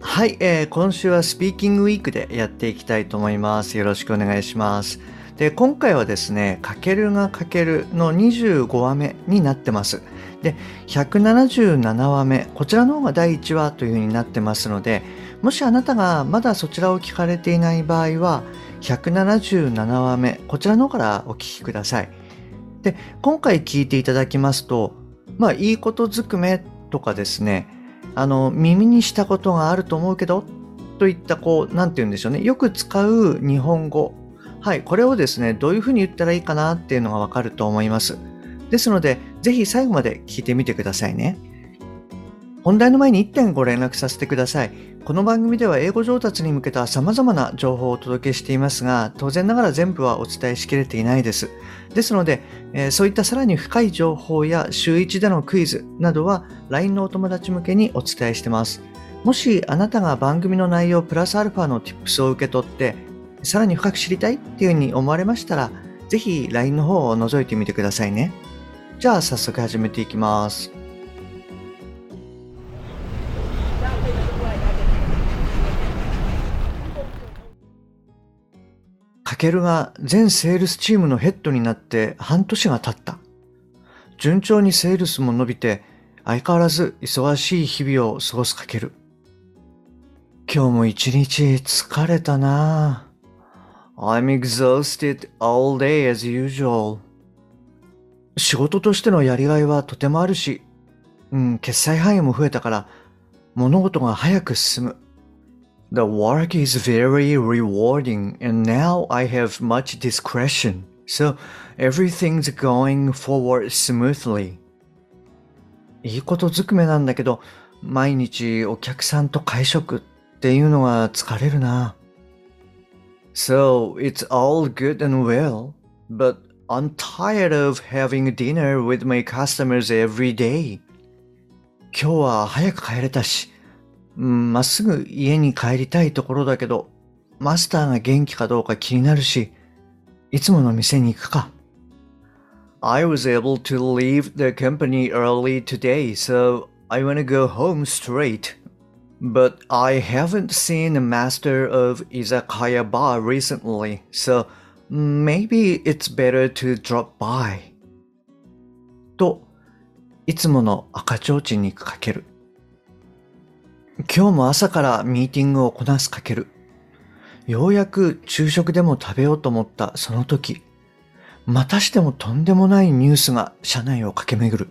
はい、えー、今週はスピーキングウィークでやっていきたいと思います。よろしくお願いします。で、今回はですね、かけるがかけるの25話目になってます。で、177話目、こちらの方が第1話というふうになってますので、もしあなたがまだそちらを聞かれていない場合は、177話目、こちらの方からお聞きください。で、今回聞いていただきますと、まあ、いいことずくめとかですね、あの、耳にしたことがあると思うけど、といった、こう、なんて言うんでしょうね。よく使う日本語。はい、これをですね、どういうふうに言ったらいいかなっていうのがわかると思います。ですので、ぜひ最後まで聞いてみてくださいね。本題の前に1点ご連絡させてください。この番組では英語上達に向けた様々な情報をお届けしていますが、当然ながら全部はお伝えしきれていないです。ですので、えー、そういったさらに深い情報や週1でのクイズなどは LINE のお友達向けにお伝えしてます。もしあなたが番組の内容プラスアルファの Tips を受け取って、さらに深く知りたいっていうふうに思われましたら、ぜひ LINE の方を覗いてみてくださいね。じゃあ早速始めていきます。タケルが全セールスチームのヘッドになって半年が経った。順調にセールスも伸びて相変わらず忙しい日々を過ごすかける。今日も一日疲れたな I'm exhausted all day as usual. 仕事としてのやりがいはとてもあるし、うん、決済範囲も増えたから物事が早く進む。The work is very rewarding and now I have much discretion, so everything's going forward smoothly. いいことずくめなんだけど、毎日お客さんと会食っていうのが疲れるな。So it's all good and well, but I'm tired of having dinner with my customers every day. 今日は早く帰れたし、 まっすぐ家に帰りたいところだけど、マスターが元気かどうか気になるし、いつもの店に行くか。I was able to leave the company early today, so I want to go home straight. But I haven't seen the master of Izakaya Bar recently, so maybe it's better to drop by. と、いつもの赤ちょうちんにかける。今日も朝からミーティングをこなすかける。ようやく昼食でも食べようと思ったその時、またしてもとんでもないニュースが社内を駆け巡る。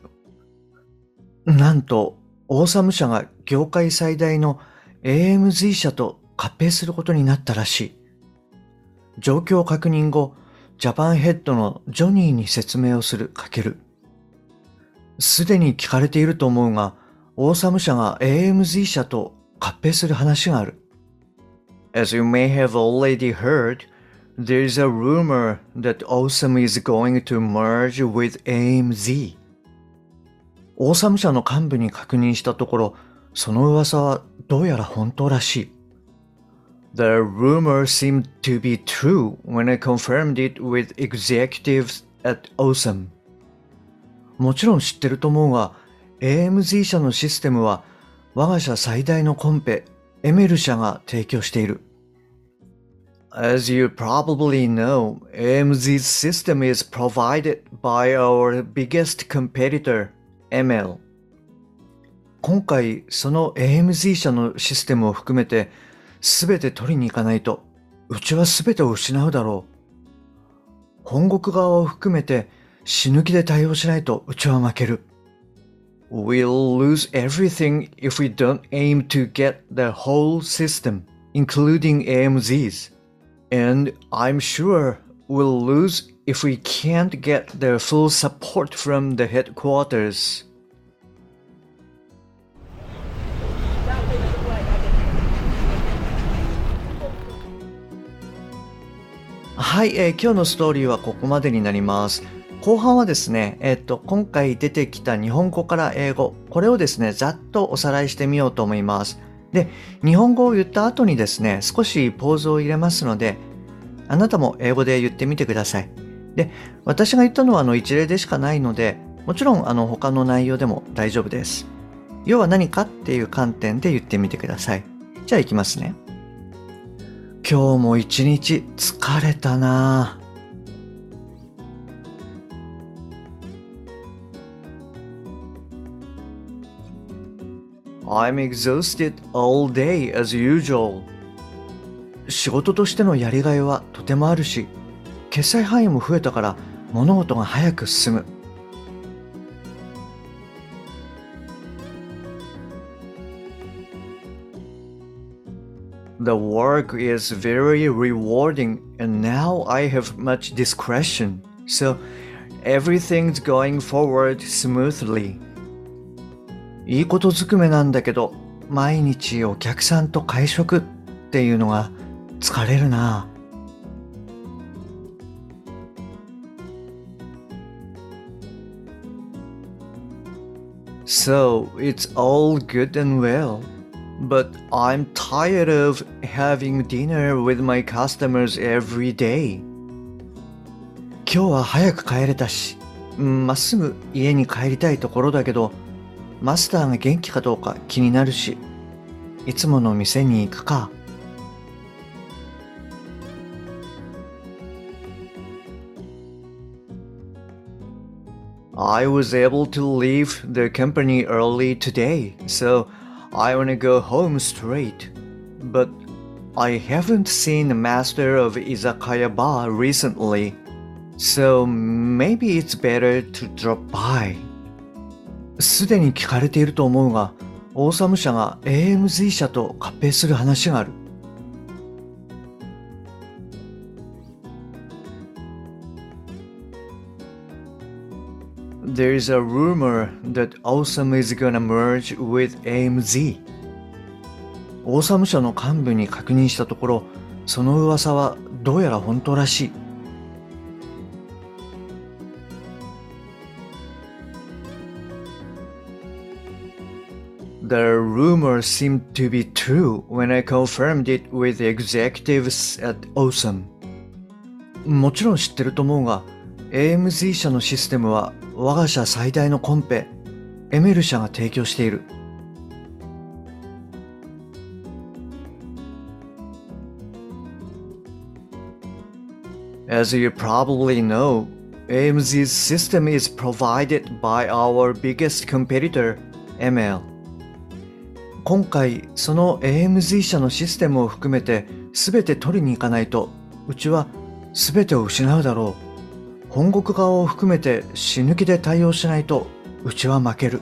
なんと、オーサム社が業界最大の AMZ 社と合併することになったらしい。状況確認後、ジャパンヘッドのジョニーに説明をするかける。すでに聞かれていると思うが、オーサム社が AMZ 社と合併する話がある。As you may have already heard, there is a rumor that Awesome is going to merge with AMZ. オーサム社の幹部に確認したところ、その噂はどうやら本当らしい。The rumor seemed to be true when I confirmed it with executives at Awesome. もちろん知ってると思うが、AMZ 社のシステムは我が社最大のコンペ、エメル社が提供している。As you probably know, AMZ's system is provided by our biggest competitor, ML. 今回、その AMZ 社のシステムを含めて、すべて取りに行かないと、うちはすべてを失うだろう。本国側を含めて、死ぬ気で対応しないとうちは負ける。We'll lose everything if we don't aim to get the whole system, including AMZs. And I'm sure we'll lose if we can't get the full support from the headquarters. はい、えー、今日のストーリーはここまでになります。後半はですね、えっ、と、今回出てきた日本語から英語、これをですね、ざっとおさらいしてみようと思います。で、日本語を言った後にですね、少しポーズを入れますので、あなたも英語で言ってみてください。で、私が言ったのはあの一例でしかないので、もちろんあの他の内容でも大丈夫です。要は何かっていう観点で言ってみてください。じゃあ行きますね。今日も一日疲れたなぁ I'm exhausted all day as usual. 仕事としてのやりがいはとてもあるし、決済範囲も増えたから物事が早く進む。The work is very rewarding and now I have much discretion, so everything's going forward smoothly. いいことずくめなんだけど、毎日お客さんと会食っていうのが疲れるな。So it's all good and well, but I'm tired of having dinner with my customers every day. 今日は早く帰れたし、まっすぐ家に帰りたいところだけど、マスターが元気かどうか気になるし、いつもの店に行くか。I was able to leave the company early today, so I want to go home straight. But I haven't seen the master of Izakaya Bar recently, so maybe it's better to drop by. すでに聞かれていると思うが、オーサム社が AMZ 社と合併する話がある。There is a rumor that Awesome is gonna merge with AMZ. オーサム社の幹部に確認したところ、その噂はどうやら本当らしい。The rumor seemed to be true when I confirmed it with the executives at Awesome. もちろん知ってると思うが、AMZ 社のシステムは我が社最大のコンペ、エメル社が提供している。As you probably know, AMZ's system is provided by our biggest competitor, ML. 今回その AMZ 社のシステムを含めて全て取りに行かないとうちは全てを失うだろう本国側を含めて死ぬ気で対応しないとうちは負ける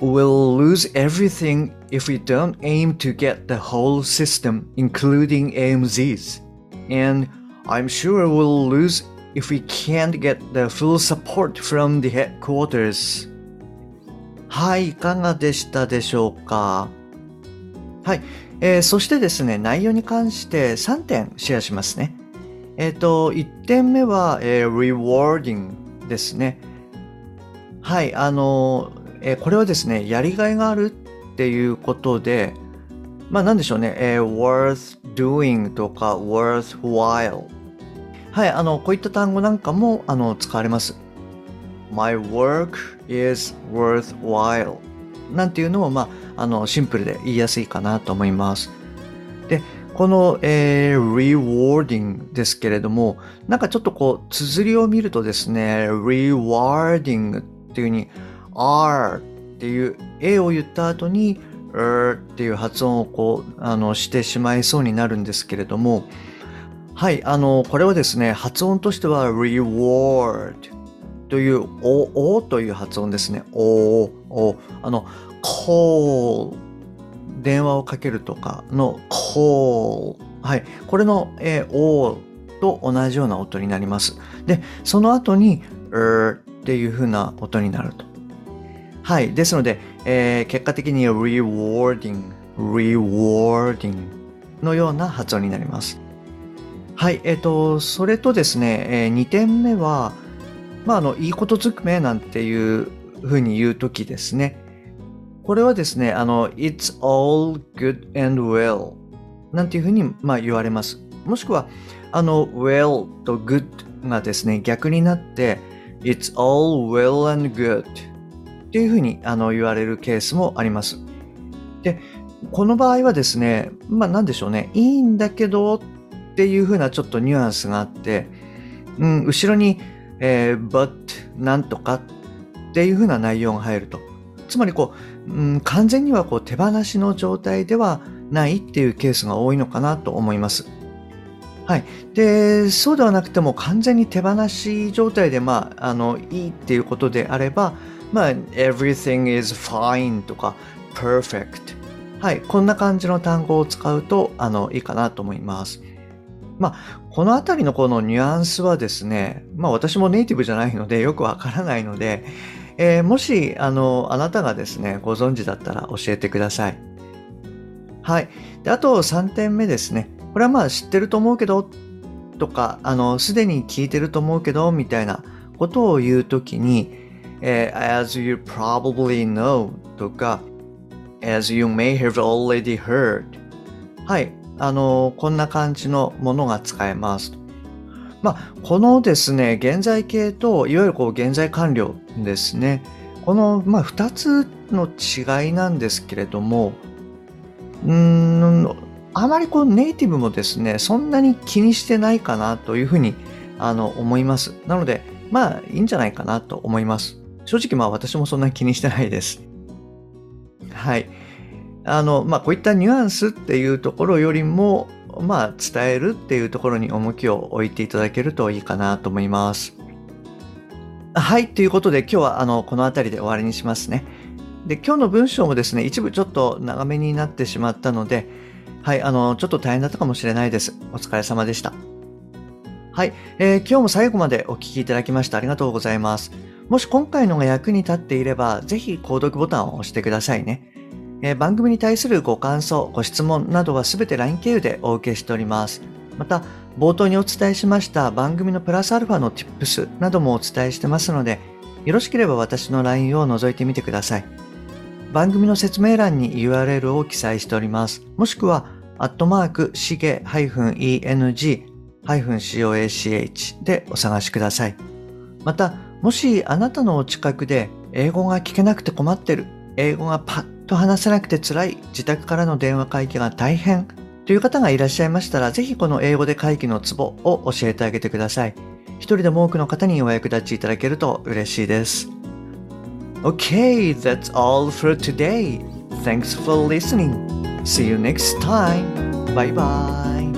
We'll lose everything if we don't aim to get the whole system, including AMZ's. And I'm sure we'll lose if we can't get the full support from the headquarters. はい、いかがでしたでしょうか？はい、えーそしてですね、内容に関して3点シェアしますね。えっ、と、1点目は、えー rewarding ですね。はい、あの、えーこれはですね、やりがいがあるっていうことで、まあなんでしょうね、えー worth doing とか worthwhile。はい、あの、こういった単語なんかも、あの、使われます。My work is worthwhile なんていうのも、まあ、あの、シンプルで言いやすいかなと思います。で、この、えー rewarding ですけれども、なんかちょっとこう、綴りを見るとですね、rewarding っていう風に、R っていう A を言った後に、er っていう発音をこう、あの、してしまいそうになるんですけれども、はい、あの、これはですね、発音としては reward という、お、おという発音ですね。お、お、あの、call 電話をかけるとかの call はい、これの、えー、おと同じような音になります。で、その後に er っていう風な音になると。はい、ですので、えー、結果的に rewarding, rewarding のような発音になります。はい、えっ、ー、と、それとですね、えー、2点目は、まあ、あの、いいことずくめなんていうふうに言うときですね。これはですね、あの、it's all good and well なんていうふうに、まあ、言われます。もしくは、あの、well と good がですね、逆になって、it's all well and good っていうふうにあの言われるケースもあります。で、この場合はですね、まあ何でしょうね、いいんだけどっっていうふうなちょっとニュアンスがあって、うん、後ろに、えー、but なんとかっていうふうな内容が入ると。つまりこう、うん、完全にはこう手放しの状態ではないっていうケースが多いのかなと思います。はい。で、そうではなくても完全に手放し状態で、まあ、あの、いいっていうことであれば、まあ、everything is fine とか perfect。はい。こんな感じの単語を使うと、あの、いいかなと思います。まあ、このあたりのこのニュアンスはですね、まあ私もネイティブじゃないのでよくわからないので、えー、もし、あの、あなたがですね、ご存知だったら教えてください。はい。で、あと3点目ですね。これはまあ知ってると思うけど、とか、あの、すでに聞いてると思うけど、みたいなことを言うときに、えー、as you probably know とか、as you may have already heard はい、あの、こんな感じのものが使えます。まあ、このですね、現在形と、いわゆるこう現在完了ですね。この、まあ、二つの違いなんですけれども、うん、あまりこうネイティブもですね、そんなに気にしてないかなというふうにあの思います。なので、まあいいんじゃないかなと思います。正直まあ私もそんなに気にしてないです。はい。あの、まあこういったニュアンスっていうところよりも、まあ伝えるっていうところに重きを置いていただけるといいかなと思います。はい。ということで今日はあのこの辺りで終わりにしますね。で、今日の文章もですね、一部ちょっと長めになってしまったので、はい、あの、ちょっと大変だったかもしれないです。お疲れ様でした。はい、えー、今日も最後までお聴きいただきましてありがとうございます。もし今回のが役に立っていれば、ぜひ購読ボタンを押してくださいね。えー、番組に対するご感想、ご質問などはすべて LINE 経由でお受けしております。また、冒頭にお伝えしました番組のプラスアルファの Tips などもお伝えしてますので、よろしければ私の LINE を覗いてみてください。番組の説明欄に URL を記載しております。もしくは、アットマーク、しげ -eng-coach でお探しください。また、もしあなたのお近くで英語が聞けなくて困ってる、英語がパッと話せなくて辛い、自宅からの電話会議が大変という方がいらっしゃいましたら、ぜひこの英語で会議のツボを教えてあげてください。一人でも多くの方にお役立ちいただけると嬉しいです。Okay, that's all for today. Thanks for listening. See you next time. Bye bye.